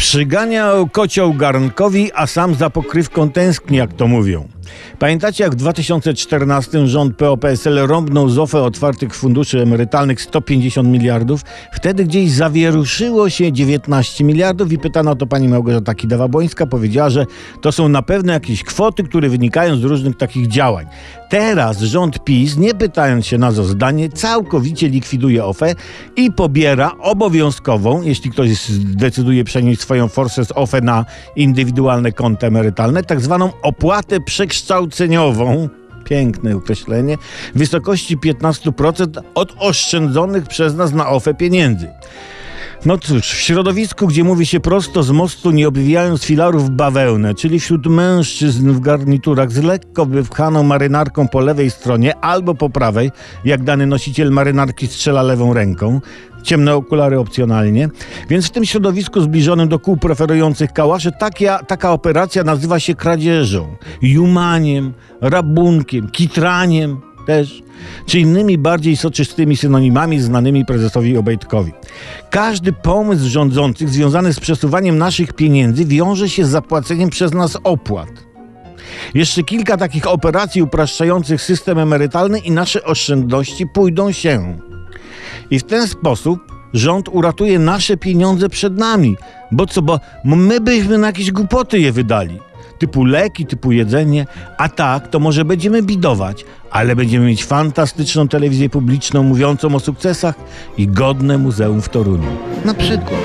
Przyganiał kocioł garnkowi, a sam za pokrywką tęskni, jak to mówią. Pamiętacie, jak w 2014 rząd PO-PSL rąbnął z OFE otwartych funduszy emerytalnych 150 miliardów? Wtedy gdzieś zawieruszyło się 19 miliardów i pytano to pani Małgorzata Kidawa-Błońska. Powiedziała, że to są na pewno jakieś kwoty, które wynikają z różnych takich działań. Teraz rząd PiS, nie pytając się na to zdanie, całkowicie likwiduje OFE i pobiera obowiązkową, jeśli ktoś zdecyduje przenieść swoją forsę z OFE na indywidualne konta emerytalne, tak zwaną opłatę przekształceniową piękne określenie, w wysokości 15% od oszczędzonych przez nas na OFE pieniędzy. No cóż, w środowisku, gdzie mówi się prosto z mostu, nie obwijając filarów bawełnę, czyli wśród mężczyzn w garniturach z lekko wypchaną marynarką po lewej stronie albo po prawej, jak dany nosiciel marynarki strzela lewą ręką, ciemne okulary opcjonalnie, więc w tym środowisku zbliżonym do kół preferujących kałasze taka, taka operacja nazywa się kradzieżą, jumaniem, rabunkiem, kitraniem, też, czy innymi bardziej soczystymi synonimami znanymi prezesowi Obejtkowi. Każdy pomysł rządzących związany z przesuwaniem naszych pieniędzy wiąże się z zapłaceniem przez nas opłat. Jeszcze kilka takich operacji upraszczających system emerytalny i nasze oszczędności pójdą się. I w ten sposób rząd uratuje nasze pieniądze przed nami. Bo co, bo my byśmy na jakieś głupoty je wydali typu leki, typu jedzenie, a tak to może będziemy bidować, ale będziemy mieć fantastyczną telewizję publiczną mówiącą o sukcesach i godne muzeum w Toruniu. Na przykład.